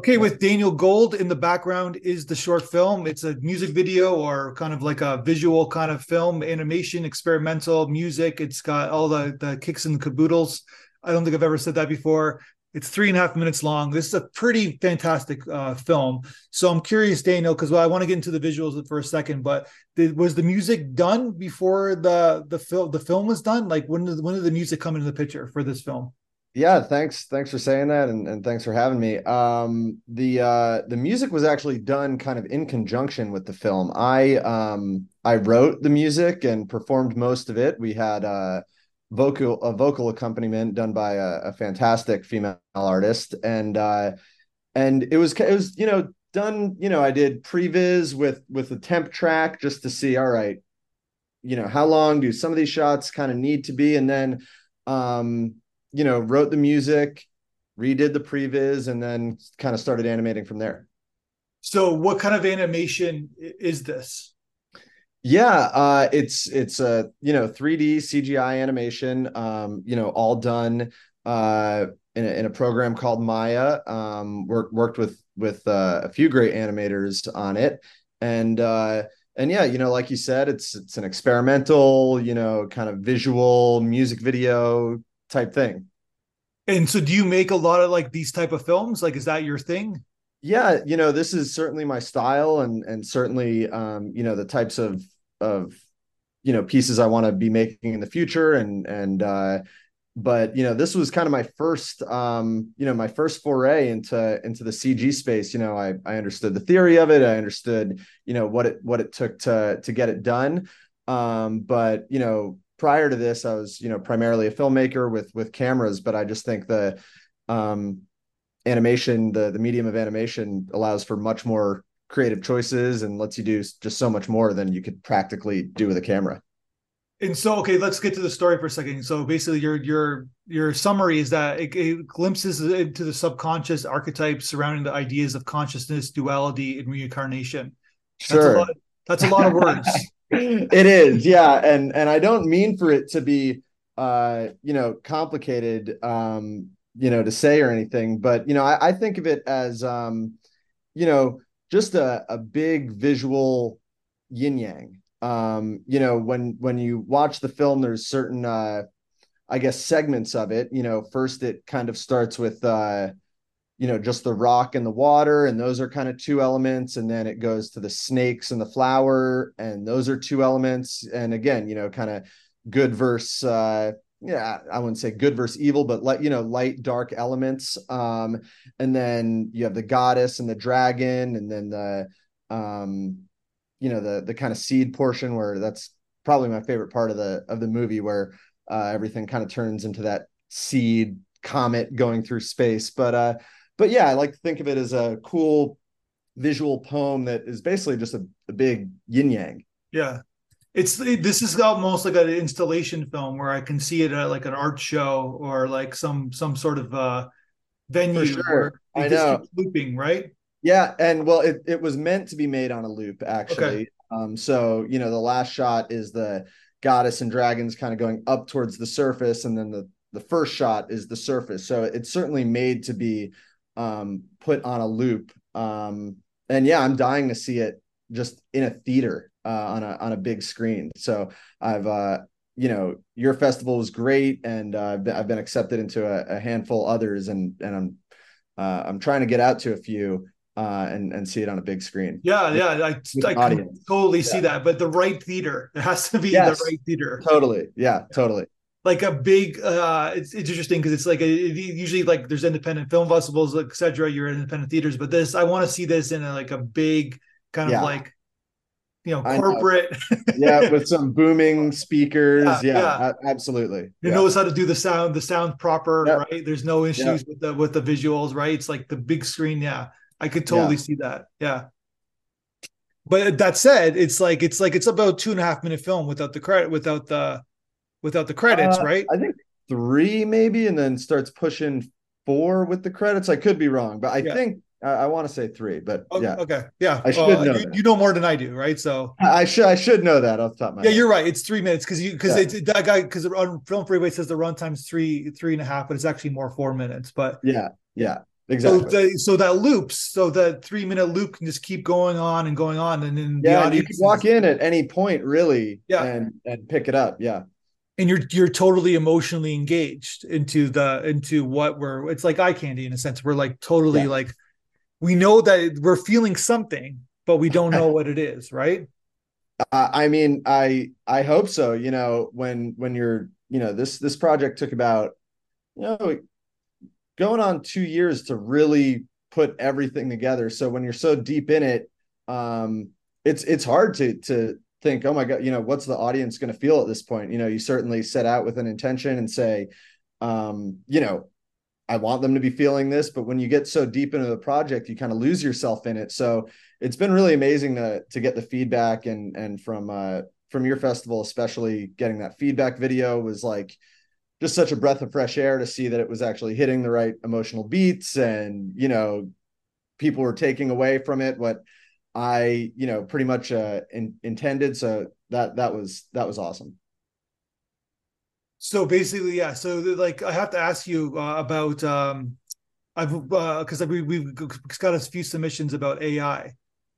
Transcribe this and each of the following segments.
Okay, with Daniel Gold in the background is the short film. It's a music video or kind of like a visual kind of film, animation, experimental music. It's got all the the kicks and caboodles. I don't think I've ever said that before. It's three and a half minutes long. This is a pretty fantastic uh, film. So I'm curious, Daniel, because well, I want to get into the visuals for a second. But did, was the music done before the the film the film was done? Like when did when did the music come into the picture for this film? Yeah, thanks. Thanks for saying that, and, and thanks for having me. Um, the uh, the music was actually done kind of in conjunction with the film. I um, I wrote the music and performed most of it. We had uh, vocal a vocal accompaniment done by a, a fantastic female artist, and uh, and it was it was you know done. You know, I did previs with with a temp track just to see. All right, you know, how long do some of these shots kind of need to be, and then um you know, wrote the music, redid the previs, and then kind of started animating from there. So, what kind of animation is this? Yeah, uh, it's it's a you know 3D CGI animation. Um, you know, all done uh, in a, in a program called Maya. Um, worked worked with with uh, a few great animators on it, and uh, and yeah, you know, like you said, it's it's an experimental, you know, kind of visual music video type thing. And so do you make a lot of like these type of films? Like is that your thing? Yeah, you know, this is certainly my style and and certainly um, you know, the types of of you know, pieces I want to be making in the future and and uh but you know, this was kind of my first um, you know, my first foray into into the CG space, you know, I I understood the theory of it, I understood, you know, what it what it took to to get it done. Um, but you know, prior to this, I was, you know, primarily a filmmaker with with cameras, but I just think the um, animation, the the medium of animation allows for much more creative choices and lets you do just so much more than you could practically do with a camera. And so, okay, let's get to the story for a second. So, basically, your your your summary is that it, it glimpses into the subconscious archetypes surrounding the ideas of consciousness, duality, and reincarnation. Sure, that's a lot, that's a lot of words. it is yeah and and i don't mean for it to be uh you know complicated um you know to say or anything but you know i, I think of it as um you know just a, a big visual yin yang. Um you know when when you watch the film there's certain uh i guess segments of it. You know first it kind of starts with uh you know just the rock and the water and those are kind of two elements and then it goes to the snakes and the flower and those are two elements. And again you know kind of good versus uh yeah i wouldn't say good versus evil but like you know light dark elements. Um and then you have the goddess and the dragon and then the um you know the the kind of seed portion where that's probably my favorite part of the of the movie where uh everything kind of turns into that seed comet going through space. But uh but yeah, I like to think of it as a cool visual poem that is basically just a, a big yin yang. Yeah. It's it, this is almost like an installation film where I can see it at like an art show or like some some sort of uh venue For sure. I know. looping, right? Yeah, and well it it was meant to be made on a loop actually. Okay. Um so, you know, the last shot is the goddess and dragons kind of going up towards the surface and then the the first shot is the surface. So it's certainly made to be um, put on a loop. Um, and yeah, I'm dying to see it just in a theater uh, on a on a big screen. So I've uh, you know your festival was great, and uh, I've, been, I've been accepted into a, a handful others, and and I'm uh, I'm trying to get out to a few uh, and and see it on a big screen. Yeah, yeah, I, I totally yeah. see that. But the right theater, it has to be yes, the right theater. Totally, yeah, yeah. totally like a big uh it's, it's interesting because it's like a, usually like there's independent film festivals etc you're in independent theaters but this i want to see this in a, like a big kind yeah. of like you know corporate know. yeah with some booming speakers yeah, yeah, yeah. absolutely you knows how to do the sound the sound proper yep. right there's no issues yep. with the with the visuals right it's like the big screen yeah i could totally see that yeah but that said it's like it's like it's about two and a half minute film without the credit without the without the credits, uh, right? I think three maybe, and then starts pushing four with the credits. I could be wrong, but I yeah. think I, I want to say three. But okay, yeah, okay, yeah. I should uh, know. You, you, know more than I do, right? So I should I should know that off the top of my yeah. Head. You're right. It's three minutes because you because yeah. that guy because on FilmFreeway says the runtime's three three and a half, but it's actually more four minutes. But yeah, yeah. exactly. So, the, so that loops, so that three minute loop can just keep going on and going on, and then yeah, the you can walk in at any point, really, Yeah. and and pick it up. Yeah, and you're you're totally emotionally engaged into the into what we're. It's like eye candy in a sense. We're like totally Yeah. like we know that we're feeling something, but we don't know what it is, right? Uh, I mean, I I hope so. You know, when when you're, you know, this this project took about, you know, going on two years to really put everything together. So when you're so deep in it, um, it's it's hard to to think, oh my god, you know, what's the audience going to feel at this point? You know, you certainly set out with an intention and say, um, you know, I want them to be feeling this, but when you get so deep into the project, you kind of lose yourself in it. So it's been really amazing to to get the feedback and and from uh from your festival, especially getting that feedback video was like just such a breath of fresh air to see that it was actually hitting the right emotional beats and you know people were taking away from it what I you know pretty much uh in, intended. So that that was that was awesome. So basically, yeah. So like, I have to ask you uh, about um, I've because we we've got a few submissions about AI.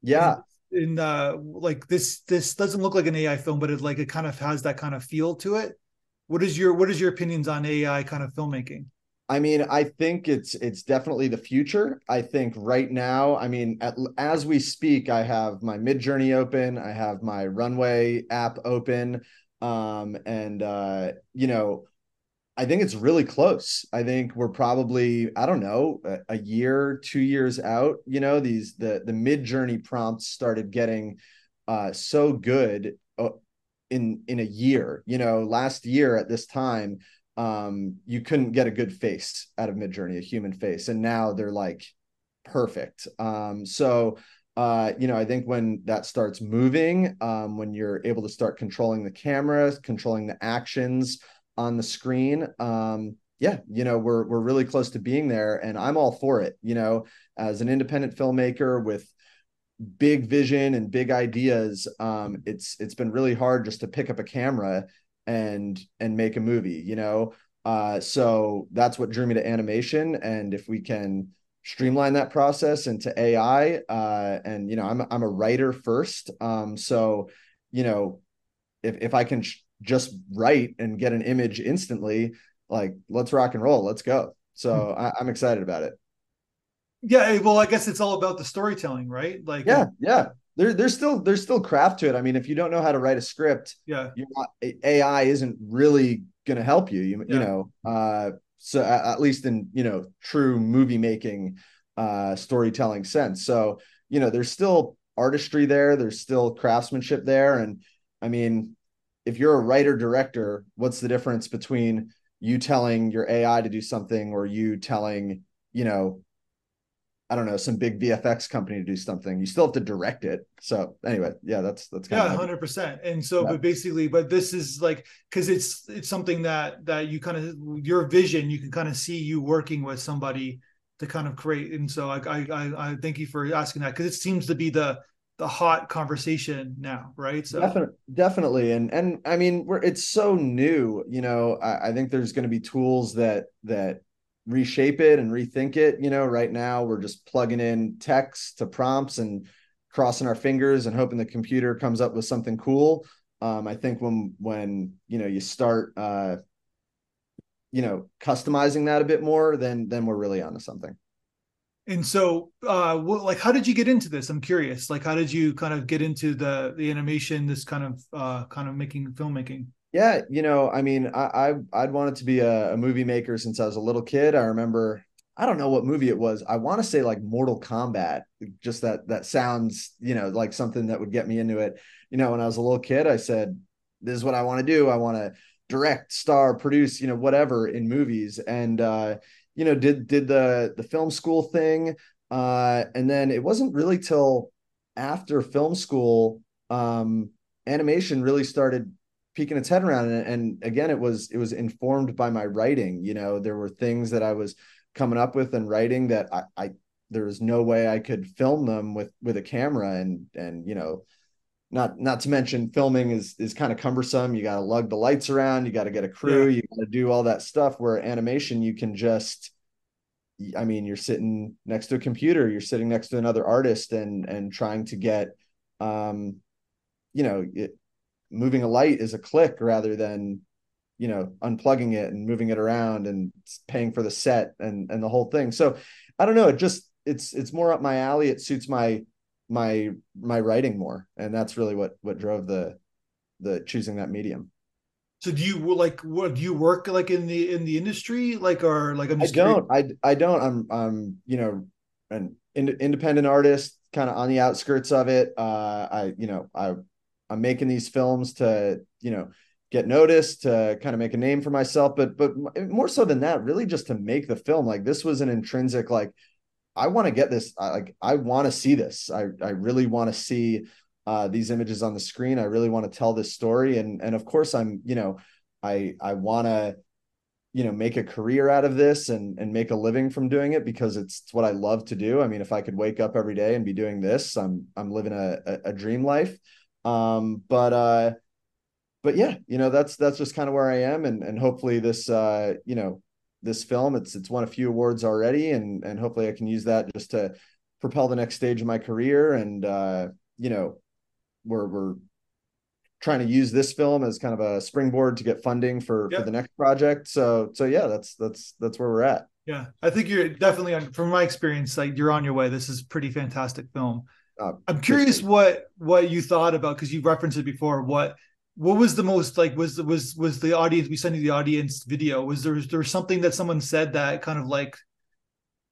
Yeah. In uh, like this this doesn't look like an AI film, but it like it kind of has that kind of feel to it. What is your what is your opinions on AI kind of filmmaking? I mean, I think it's it's definitely the future. I think right now, I mean, at, as we speak, I have my Midjourney open, I have my Runway app open, um, and uh, you know, I think it's really close. I think we're probably I don't know a, a year, two years out. You know, these the the Midjourney prompts started getting uh, so good uh, in in a year. You know, last year at this time um, you couldn't get a good face out of Midjourney, a human face, and now they're like perfect. Um, so uh, you know, I think when that starts moving, um, when you're able to start controlling the cameras, controlling the actions on the screen, um, yeah, you know, we're we're really close to being there, and I'm all for it. You know, as an independent filmmaker with big vision and big ideas, um, it's it's been really hard just to pick up a camera and and make a movie you know? Uh so that's what drew me to animation. And if we can streamline that process into ai uh and you know i'm i'm a writer first. Um so you know if if i can sh- just write and get an image instantly like let's rock and roll let's go. So I, i'm excited about it. Yeah, well, I guess it's all about the storytelling, right? Like, yeah yeah there, there's still there's still craft to it i mean if you don't know how to write a script yeah, you're not AI isn't really going to help you. You, Yeah. you know, uh, so at, at least in you know true movie making, uh, storytelling sense. So you know, there's still artistry there. There's still craftsmanship there, and I mean, if you're a writer director, what's the difference between you telling your AI to do something or you telling you know I don't know, some big VFX company to do something. You still have to direct it. So anyway, yeah, that's that's kind yeah, of hundred percent. And so, Yeah. but basically, but this is like because it's it's something that that you kind of your vision, you can kind of see you working with somebody to kind of create. And so, I I I, I thank you for asking that because it seems to be the the hot conversation now, right? So Definitely, definitely, and and I mean, we're it's so new. You know, I, I think there's going to be tools that that reshape it and rethink it. You know, right now we're just plugging in text to prompts and crossing our fingers and hoping the computer comes up with something cool. Um, I think when when you know you start, uh, you know, customizing that a bit more, then then we're really onto something. And so, uh, what, like, how did you get into this? I'm curious. Like, how did you kind of get into the the animation, this kind of uh, kind of making filmmaking? Yeah, you know, I mean, I, I I'd wanted to be a, a movie maker since I was a little kid. I remember, I don't know what movie it was. I want to say like Mortal Kombat. Just that that sounds, you know, like something that would get me into it. You know, when I was a little kid, I said, "This is what I want to do. I want to direct, star, produce, you know, whatever in movies." And uh, you know, did did the the film school thing, uh, and then it wasn't really till after film school, um, animation really started peeking its head around and, and again it was it was informed by my writing you know there were things that i was coming up with and writing that i, I there was no way i could film them with with a camera and and you know not not to mention filming is is kind of cumbersome. You got to lug the lights around you got to get a crew you got to do all that stuff where animation you can just I mean, you're sitting next to a computer, you're sitting next to another artist, and and trying to get, um, you know, it, moving a light is a click rather than, you know, unplugging it and moving it around and paying for the set and and the whole thing. So, I don't know. It just it's it's more up my alley. It suits my my my writing more, and that's really what what drove the the choosing that medium. So do you like what do you work like in the in the industry like or like I'm I don't I I don't I'm I'm you know an in, independent artist kind of on the outskirts of it uh I you know I I'm making these films to you know get noticed to kind of make a name for myself but but more so than that really just to make the film like this was an intrinsic like I want to get this I, like I want to see this I I really want to see uh, these images on the screen. I really want to tell this story, and and of course, I'm you know, I I want to you know make a career out of this and and make a living from doing it because it's, it's what I love to do. I mean, if I could wake up every day and be doing this, I'm I'm living a a, a dream life. Um, but uh, but yeah, you know, that's that's just kind of where I am, and and hopefully this uh, you know, this film it's it's won a few awards already, and and hopefully I can use that just to propel the next stage of my career and uh, you know we're we're trying to use this film as kind of a springboard to get funding for yeah. for the next project. So so yeah, that's that's that's where we're at. Yeah, I think you're definitely on. From my experience, like you're on your way. This is pretty fantastic film. Uh, I'm curious what what you thought about because you referenced it before. What what was the most like was was was the audience we sent you the audience video was there was there something that someone said that kind of like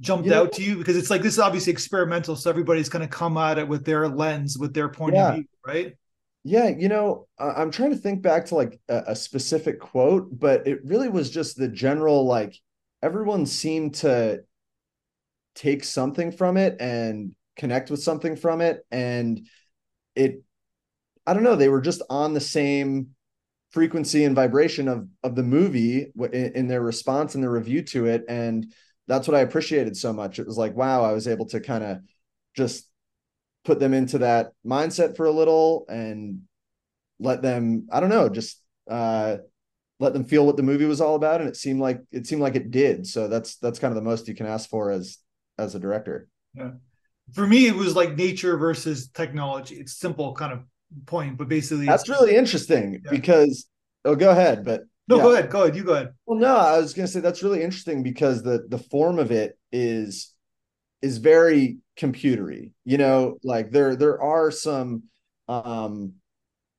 jumped you know, out to you because it's like this is obviously experimental so everybody's going to come at it with their lens with their point yeah. of view right yeah you know i'm trying to think back to like a, a, specific quote but it really was just the general like everyone seemed to take something from it and connect with something from it and it i don't know they were just on the same frequency and vibration of of the movie in, their response and their review to it and that's what I appreciated so much. It was like, wow, I was able to kind of just put them into that mindset for a little and let them, I don't know, just uh, let them feel what the movie was all about. And it seemed like it seemed like it did. So that's that's kind of the most you can ask for as as a director. Yeah. For me, it was like nature versus technology. It's simple kind of point, but basically that's really interesting yeah. because oh go ahead, but no, yeah. go ahead. Go ahead. You go ahead. Well, no, I was gonna say that's really interesting because the the form of it is is very computery. You know, like there there are some um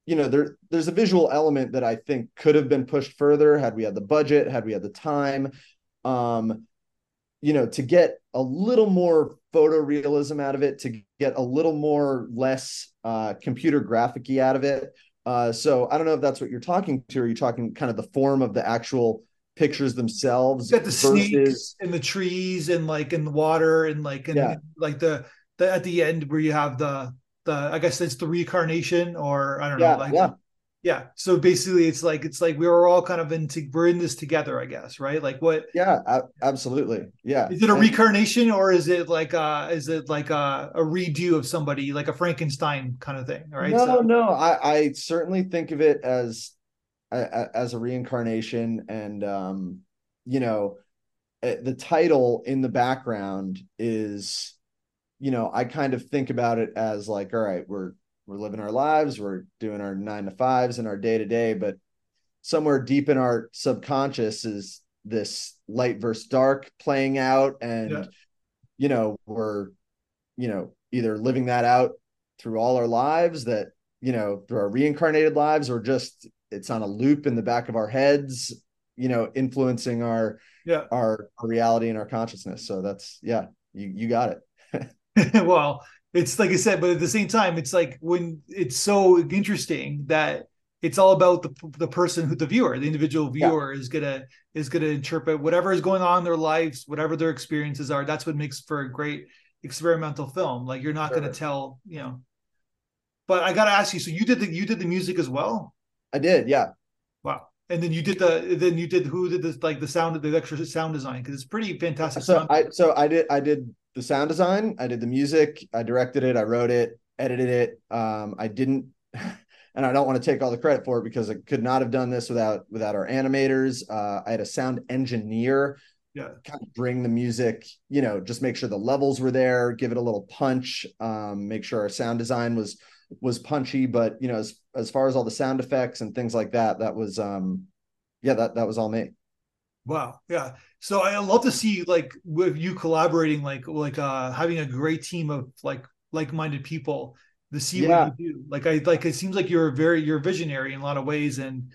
you know there there's a visual element that I think could have been pushed further had we had the budget, had we had the time. Um you know, to get a little more photorealism out of it, to get a little more less uh computer graphicy out of it uh, so I don't know if that's what you're talking to. Are you talking kind of the form of the actual pictures themselves? You got the versus... snakes and the trees and like in the water and like and yeah. like the the at the end where you have the the I guess it's the reincarnation or I don't know like yeah yeah. So basically it's like it's like we are all kind of into we're in this together i guess right? Like what yeah absolutely. Yeah. Is it a reincarnation or is it like uh is it like a, a redo of somebody like a frankenstein kind of thing right? No so, no. I i certainly think of it as as a reincarnation and um you know eh, the title in the background is you know i kind of think about it as like all right we're we're living our lives, we're doing our nine to fives and our day to day, but somewhere deep in our subconscious is this light versus dark playing out. And, yeah. you know, we're, you know, either living that out through all our lives that, you know, through our reincarnated lives or just it's on a loop in the back of our heads, you know, influencing our, yeah, our, our reality and our consciousness. So that's, yeah, you, you got it. well, it's like I said, but at the same time, it's like when it's so interesting that it's all about the the person who the viewer, the individual viewer yeah. is gonna is gonna interpret whatever is going on in their lives, whatever their experiences are. That's what makes for a great experimental film. Like you're not sure. gonna tell, you know. But I gotta ask you, so you did the you did the music as well? I did, yeah. Wow. And then you did the then you did who did this like the sound the extra sound design because it's pretty fantastic. So I so I did I did the sound design. I did the music. I directed it. I wrote it, edited it. Um, I didn't, and I don't want to take all the credit for it because I could not have done this without without our animators. Uh, I had a sound engineer yeah kind of bring the music you know just make sure the levels were there give it a little punch um, make sure our sound design was was punchy but you know as as far as all the sound effects and things like that that was um yeah that that was all me wow yeah so i love to see like with you collaborating like like uh having a great team of like like-minded people to see yeah. what you do like i like it seems like you're very you're visionary in a lot of ways and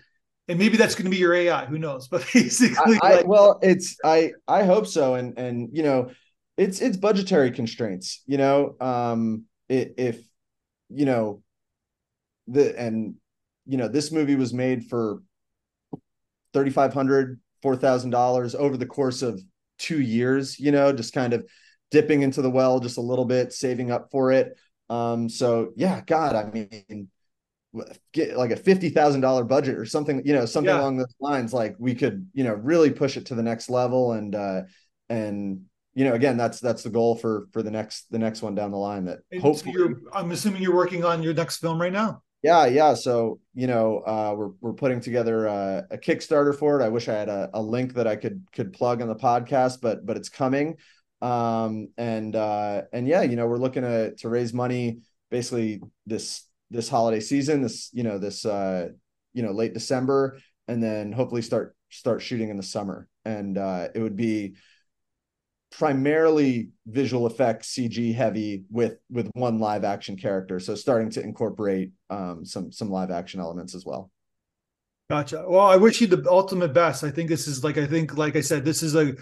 and maybe that's going to be your AI. Who knows? But basically, I, like- well, it's I I hope so, and and you know, it's it's budgetary constraints. You know, um, it, if you know the and you know this movie was made for thirty five hundred four thousand dollars over the course of two years. You know, just kind of dipping into the well just a little bit, saving up for it. Um, so yeah, God, I mean, get like a fifty thousand dollar budget or something, you know, something yeah. along those lines. Like we could, you know, really push it to the next level and uh and you know, again, that's that's the goal for for the next the next one down the line. That and hopefully, so I'm assuming you're working on your next film right now. Yeah, yeah. So you know, uh, we're we're putting together a, a Kickstarter for it. I wish I had a, a link that I could could plug on the podcast, but but it's coming. Um, and uh, and yeah, you know, we're looking to to raise money basically this this holiday season, this you know this uh, you know late December, and then hopefully start start shooting in the summer. And uh, it would be primarily visual effects CG heavy with with one live action character. So starting to incorporate um, some some live action elements as well. Gotcha. Well, I wish you the ultimate best. I think this is like I think like I said, this is a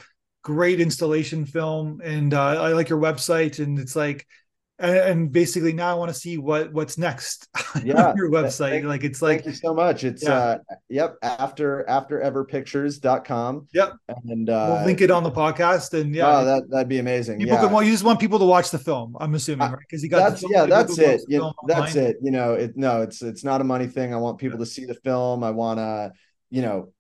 great installation film, and uh, I like your website, and it's like and, and basically now I want to see what what's next yeah, on your website. Thank, like it's like thank you so much. It's yeah. uh yep, after after everpictures.com. Yep. And uh we'll link it on the podcast and yeah. Oh, that that'd be amazing. People yeah. can, well, you just want people to watch the film, I'm assuming, right? Because you got that's yeah, that's it. You know, that's it. You know, it no, it's it's not a money thing. I want people yeah. to see the film. I want to, you know,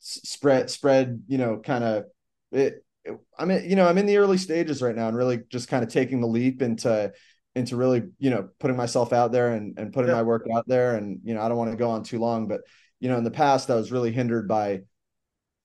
spread spread, you know, kind of it I'm in, you know, I'm in the early stages right now and really just kind of taking the leap into into really, you know, putting myself out there and, and putting yeah. my work out there. And, you know, I don't want to go on too long, but you know, in the past I was really hindered by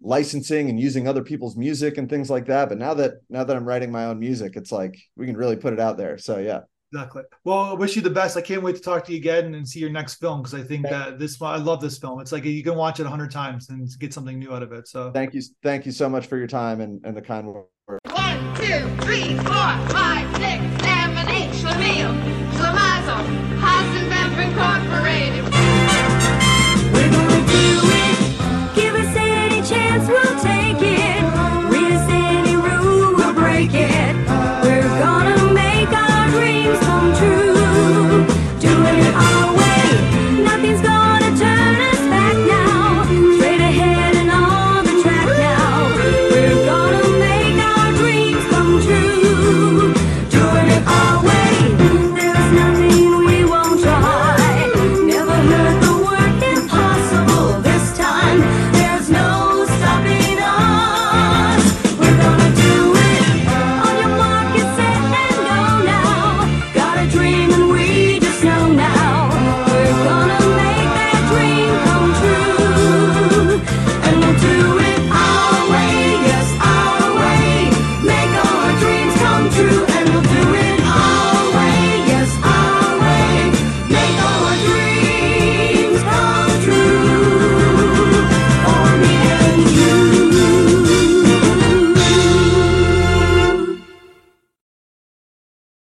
licensing and using other people's music and things like that. But now that now that I'm writing my own music, it's like we can really put it out there. So yeah. Exactly. Well, I wish you the best. I can't wait to talk to you again and see your next film because I think that this I love this film. It's like you can watch it a hundred times and get something new out of it. So thank you, thank you so much for your time and, and the kind word. One, two, three, four, five, six, seven, eight. Schlemiel, Schlemazel, Hasenpfeffer Incorporated.